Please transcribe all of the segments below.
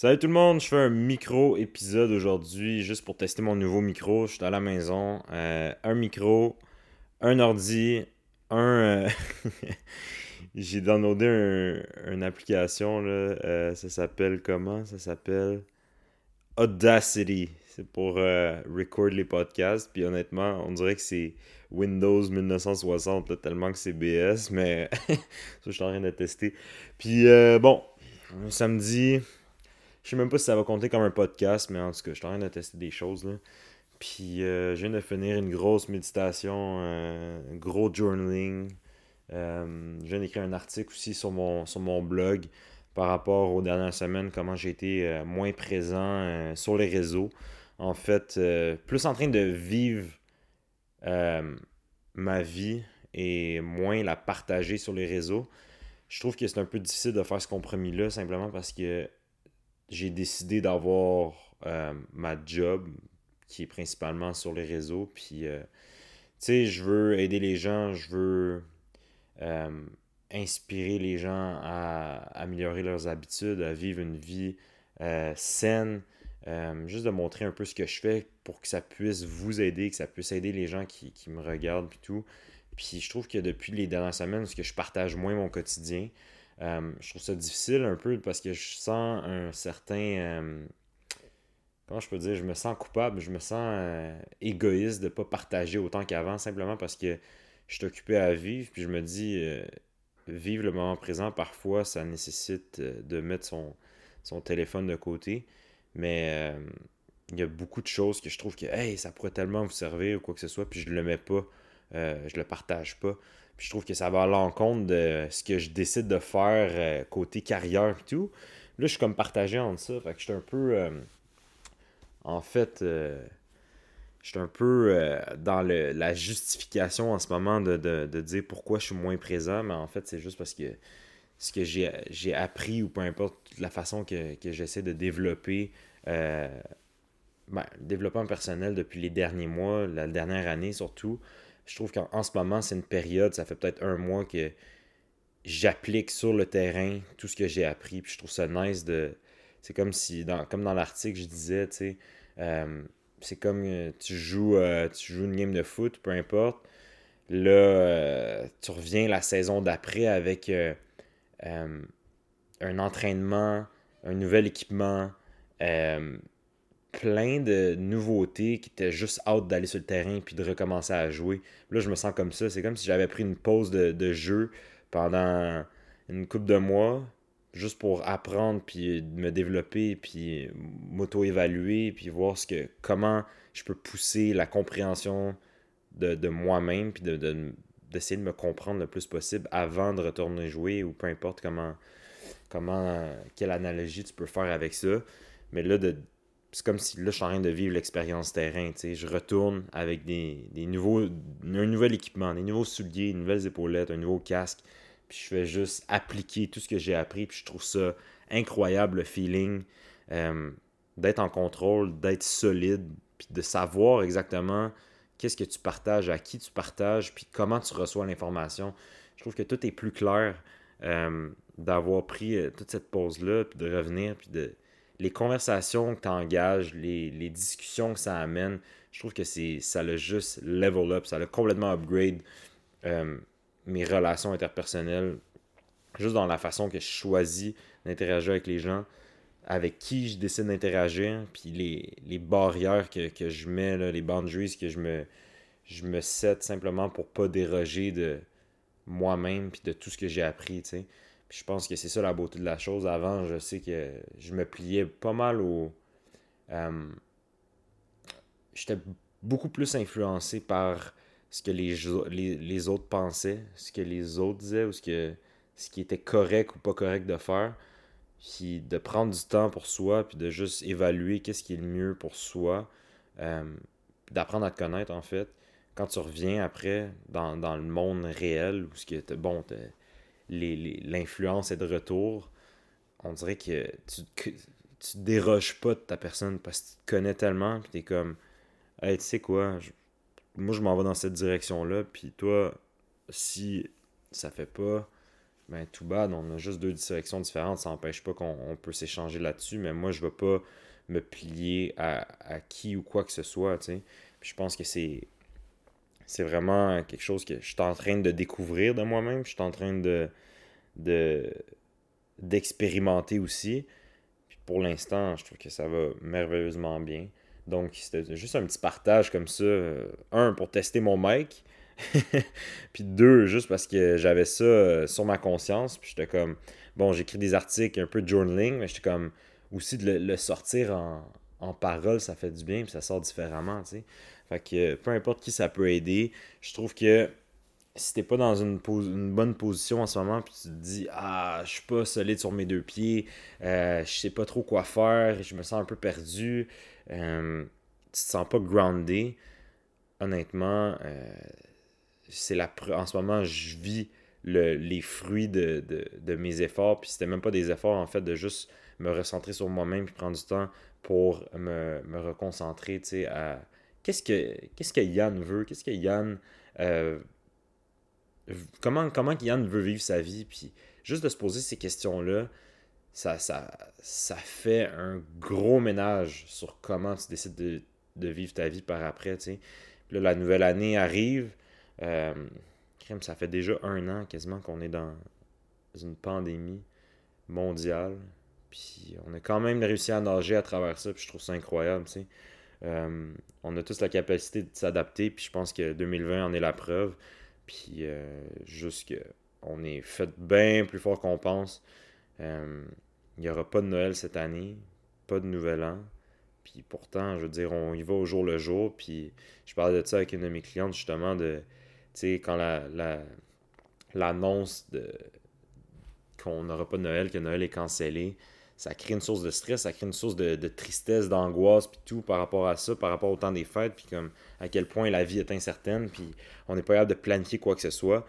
Salut tout le monde, je fais un micro épisode aujourd'hui juste pour tester mon nouveau micro. Je suis à la maison. Euh, un micro, un ordi, un. Euh, j'ai downloadé un, une application là. Euh, ça s'appelle comment? Ça s'appelle Audacity. C'est pour record les podcasts. Puis honnêtement, on dirait que c'est Windows 1960 tellement que c'est BS, mais ça je suis en train de tester. Puis bon, samedi, je sais même pas si ça va compter comme un podcast, mais en tout cas, je suis en train de tester des choses. Là. Puis euh, je viens de finir une grosse méditation, un gros journaling. Euh, je viens d'écrire un article aussi sur mon, sur mon blog par rapport aux dernières semaines, comment j'ai été euh, moins présent sur les réseaux. En fait, plus en train de vivre ma vie et moins la partager sur les réseaux. Je trouve que c'est un peu difficile de faire ce compromis-là simplement parce que j'ai décidé d'avoir euh, ma job qui est principalement sur les réseaux. Puis, euh, tu sais, je veux aider les gens, je veux euh, inspirer les gens à améliorer leurs habitudes, à vivre une vie saine. juste de montrer un peu ce que je fais pour que ça puisse vous aider, que ça puisse aider les gens qui, qui me regardent puis tout. Puis je trouve que depuis les dernières semaines, parce que je partage moins mon quotidien, euh, je trouve ça difficile un peu parce que je sens un certain. Euh, comment je peux dire? Je me sens coupable, je me sens euh, égoïste de ne pas partager autant qu'avant, simplement parce que je suis occupé à vivre. Puis je me dis, vivre le moment présent, parfois, ça nécessite de mettre son, son téléphone de côté. Mais il y a beaucoup de choses que je trouve que hey, ça pourrait tellement vous servir ou quoi que ce soit, puis je le mets pas, je le partage pas. Puis je trouve que ça va à l'encontre de ce que je décide de faire euh, côté carrière et tout. Là, je suis comme partagé entre ça. Fait que je suis un peu. Euh, en fait, euh, je suis un peu dans la justification en ce moment de, dire pourquoi je suis moins présent. Mais en fait, c'est juste parce que ce que j'ai appris ou peu importe la façon que, j'essaie de développer. Ben, développement personnel depuis les derniers mois, la dernière année surtout, je trouve qu'en ce moment, c'est une période, ça fait peut-être un mois que j'applique sur le terrain tout ce que j'ai appris. Puis je trouve ça nice de. C'est comme si, dans, comme dans l'article, je disais, tu sais, euh, c'est comme euh, tu joues, euh, tu joues une game de foot, peu importe. Là, tu reviens la saison d'après avec un entraînement, un nouvel équipement, plein de nouveautés qui étaient juste hâte d'aller sur le terrain puis de recommencer à jouer. Là, je me sens comme ça. C'est comme si j'avais pris une pause de, jeu pendant une couple de mois juste pour apprendre puis me développer puis m'auto-évaluer puis voir ce que comment je peux pousser la compréhension de, moi-même puis de, d'essayer de me comprendre le plus possible avant de retourner jouer ou peu importe comment comment quelle analogie tu peux faire avec ça mais là de c'est comme si là, je suis en train de vivre l'expérience terrain. Je retourne avec des, nouveaux, un nouvel équipement, des nouveaux souliers, des nouvelles épaulettes, un nouveau casque. Puis je fais juste appliquer tout ce que j'ai appris. Puis je trouve ça incroyable, le feeling euh, d'être en contrôle, d'être solide, puis de savoir exactement qu'est-ce que tu partages, à qui tu partages, puis comment tu reçois l'information. Je trouve que tout est plus clair euh, d'avoir pris euh, toute cette pause-là, puis de revenir, puis de les conversations que tu engages, les, discussions que ça amène, je trouve que c'est ça l'a juste level up, ça l'a complètement upgrade euh, mes relations interpersonnelles, juste dans la façon que je choisis d'interagir avec les gens, avec qui je décide d'interagir, puis les, barrières que, je mets, les boundaries que je me, je set simplement pour pas déroger de moi-même puis de tout ce que j'ai appris, je pense que c'est ça la beauté de la chose. Avant, je sais que je me pliais pas mal au. Euh, j'étais beaucoup plus influencé par ce que les, les, autres pensaient, ce que les autres disaient, ou ce, que, ce qui était correct ou pas correct de faire. Puis de prendre du temps pour soi, puis de juste évaluer qu'est-ce qui est le mieux pour soi. Euh, d'apprendre à te connaître, en fait. Quand tu reviens après dans, dans le monde réel, où ce qui était bon, l'influence est de retour, on dirait que tu, tu déroges pas de ta personne parce que tu te connais tellement, puis t'es comme, hey, tu sais quoi, moi je m'en vais dans cette direction-là, puis toi, si ça fait pas ben, tout bad, on a juste deux directions différentes, ça n'empêche pas qu'on peut s'échanger là-dessus, mais moi, je vais pas me plier à, qui ou quoi que ce soit, tu je pense que c'est c'est vraiment quelque chose que je suis en train de découvrir de moi-même, je suis en train de d'expérimenter aussi. Pour l'instant, je trouve que ça va merveilleusement bien. Donc, c'était juste un petit partage comme ça. Euh, un, pour tester mon mic. puis deux, juste parce que j'avais ça euh, sur ma conscience. Puis j'étais comme, bon, j'écris des articles un peu de journaling, mais j'étais comme, aussi de le, sortir en, en parole, ça fait du bien, puis ça sort différemment, tu sais. Fait que peu importe qui ça peut aider, je trouve que si t'es pas dans une, une, bonne position en ce moment, puis tu te dis Ah, je suis pas solide sur mes deux pieds, euh, je sais pas trop quoi faire, je me sens un peu perdu, euh, tu te sens pas groundé, honnêtement, euh, c'est la en ce moment, je vis le, les fruits de, mes efforts, puis c'était même pas des efforts en fait de juste me recentrer sur moi-même puis prendre du temps pour me, me reconcentrer, tu sais, à qu'est-ce que, qu'est-ce que Yann veut, qu'est-ce que Yann comment, comment Yann veut vivre sa vie, puis juste de se poser ces questions-là, ça, ça, ça fait un gros ménage sur comment tu décides de, vivre ta vie par après, là, la nouvelle année arrive. Euh, ça fait déjà un an quasiment qu'on est dans une pandémie mondiale. Puis on a quand même réussi à nager à travers ça, puis je trouve ça incroyable. Euh, on a tous la capacité de s'adapter, puis je pense que 2020 en est la preuve. Puis euh, juste qu'on est fait bien plus fort qu'on pense. Euh, il n'y aura pas de Noël cette année, pas de Nouvel An. Puis pourtant, je veux dire, on y va au jour le jour. Puis je parlais de ça avec une de mes clientes, justement, de, quand la, l'annonce qu'on n'aura pas de Noël, que Noël est cancellé, ça crée une source de stress, ça crée une source de, tristesse, d'angoisse, puis tout par rapport à ça, par rapport au temps des fêtes, puis comme à quel point la vie est incertaine, puis on n'est pas capable de planifier quoi que ce soit.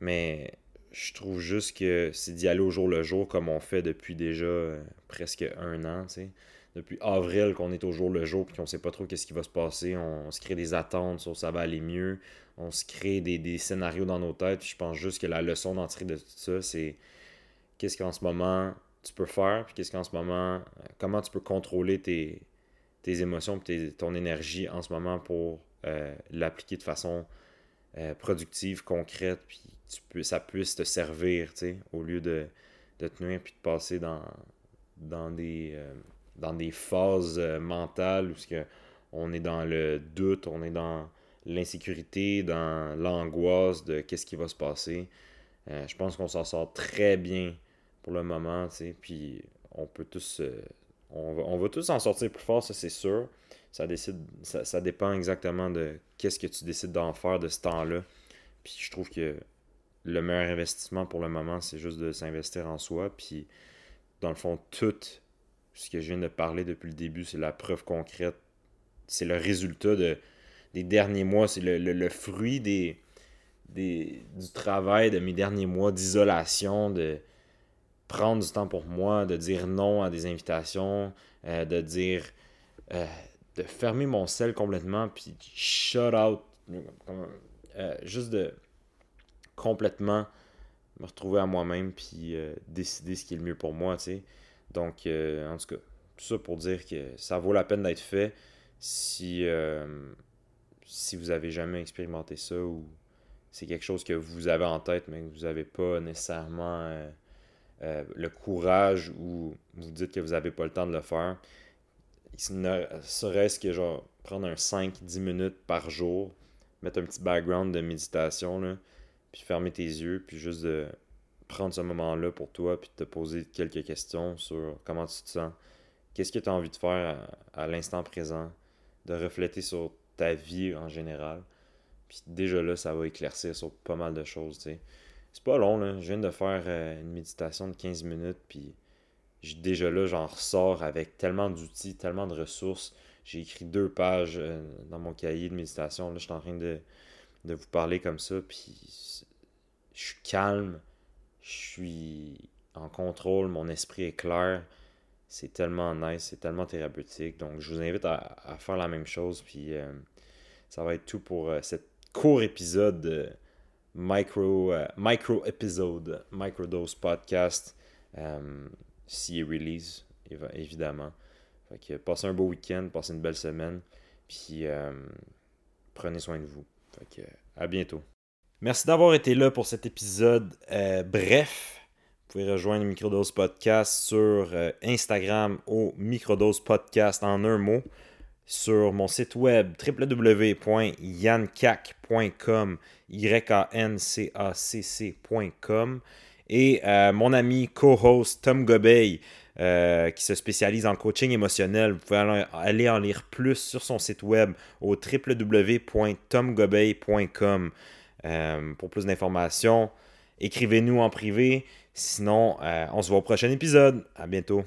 Mais je trouve juste que c'est d'y aller au jour le jour comme on fait depuis déjà euh, presque un an, tu sais. Depuis avril qu'on est au jour le jour, puis qu'on sait pas trop qu'est-ce qui va se passer. On, se crée des attentes sur ça va aller mieux. On se crée des, des scénarios dans nos têtes. je pense juste que la leçon d'en tirer de tout ça, c'est qu'est-ce qu'en ce moment tu peux faire, puis qu'est-ce qu'en ce moment, comment tu peux contrôler tes, émotions et ton énergie en ce moment pour euh, l'appliquer de façon euh, productive, concrète, puis tu peux, ça puisse te servir, tu sais, au lieu de, de te nuire puis de passer dans, dans, des, euh, dans des phases mentales où que on est dans le doute, on est dans l'insécurité, dans l'angoisse de qu'est-ce qui va se passer. je pense qu'on s'en sort très bien pour le moment, tu sais, puis on peut tous... Euh, on, va, on va tous en sortir plus fort, ça c'est sûr. Ça, décide, ça, ça dépend exactement de qu'est-ce que tu décides d'en faire de ce temps-là. Puis je trouve que le meilleur investissement pour le moment, c'est juste de s'investir en soi. Puis dans le fond, tout ce que je viens de parler depuis le début, c'est la preuve concrète. C'est le résultat de, des derniers mois. C'est le, le, fruit des, des, du travail de mes derniers mois d'isolation, de, prendre du temps pour moi, de dire non à des invitations, euh, de dire. Euh, de fermer mon sel complètement, puis shut out. Euh, juste de complètement me retrouver à moi-même, puis décider ce qui est le mieux pour moi, tu sais. Donc, en tout cas, tout ça pour dire que ça vaut la peine d'être fait si, si vous avez jamais expérimenté ça ou c'est quelque chose que vous avez en tête, mais que vous n'avez pas nécessairement euh, le courage ou vous dites que vous n'avez pas le temps de le faire, serait-ce que genre prendre un 5-10 minutes par jour, mettre un petit background de méditation, puis fermer tes yeux, puis juste de prendre ce moment-là pour toi, puis te poser quelques questions sur comment tu te sens, qu'est-ce que tu as envie de faire à, l'instant présent, de refléter sur ta vie en général. Puis déjà là, ça va éclaircir sur pas mal de choses, tu sais. C'est pas long, là. Je viens de faire euh, une méditation de 15 minutes, puis déjà là, j'en ressors avec tellement d'outils, tellement de ressources. J'ai écrit deux pages euh, dans mon cahier de méditation. Là, je suis en train de, vous parler comme ça, puis je suis calme, je suis en contrôle, mon esprit est clair. C'est tellement nice, c'est tellement thérapeutique. Donc, je vous invite à, faire la même chose. Puis, euh, ça va être tout pour cet court épisode micro, euh, micro épisode, microdose podcast, est release, évidemment. Fait que passez un beau week-end, passez une belle semaine, puis prenez soin de vous. Fait que, à bientôt. Merci d'avoir été là pour cet épisode bref. Vous pouvez rejoindre Microdose Podcast sur Instagram au Microdose Podcast en un mot sur mon site web www.yancac.com, y a n c a c c.com et euh, mon ami co-host Tom Gobey euh, qui se spécialise en coaching émotionnel. Vous pouvez aller en lire plus sur son site web au www.tomgobey.com euh, pour plus d'informations. Écrivez-nous en privé. Sinon, on se voit au prochain épisode. À bientôt.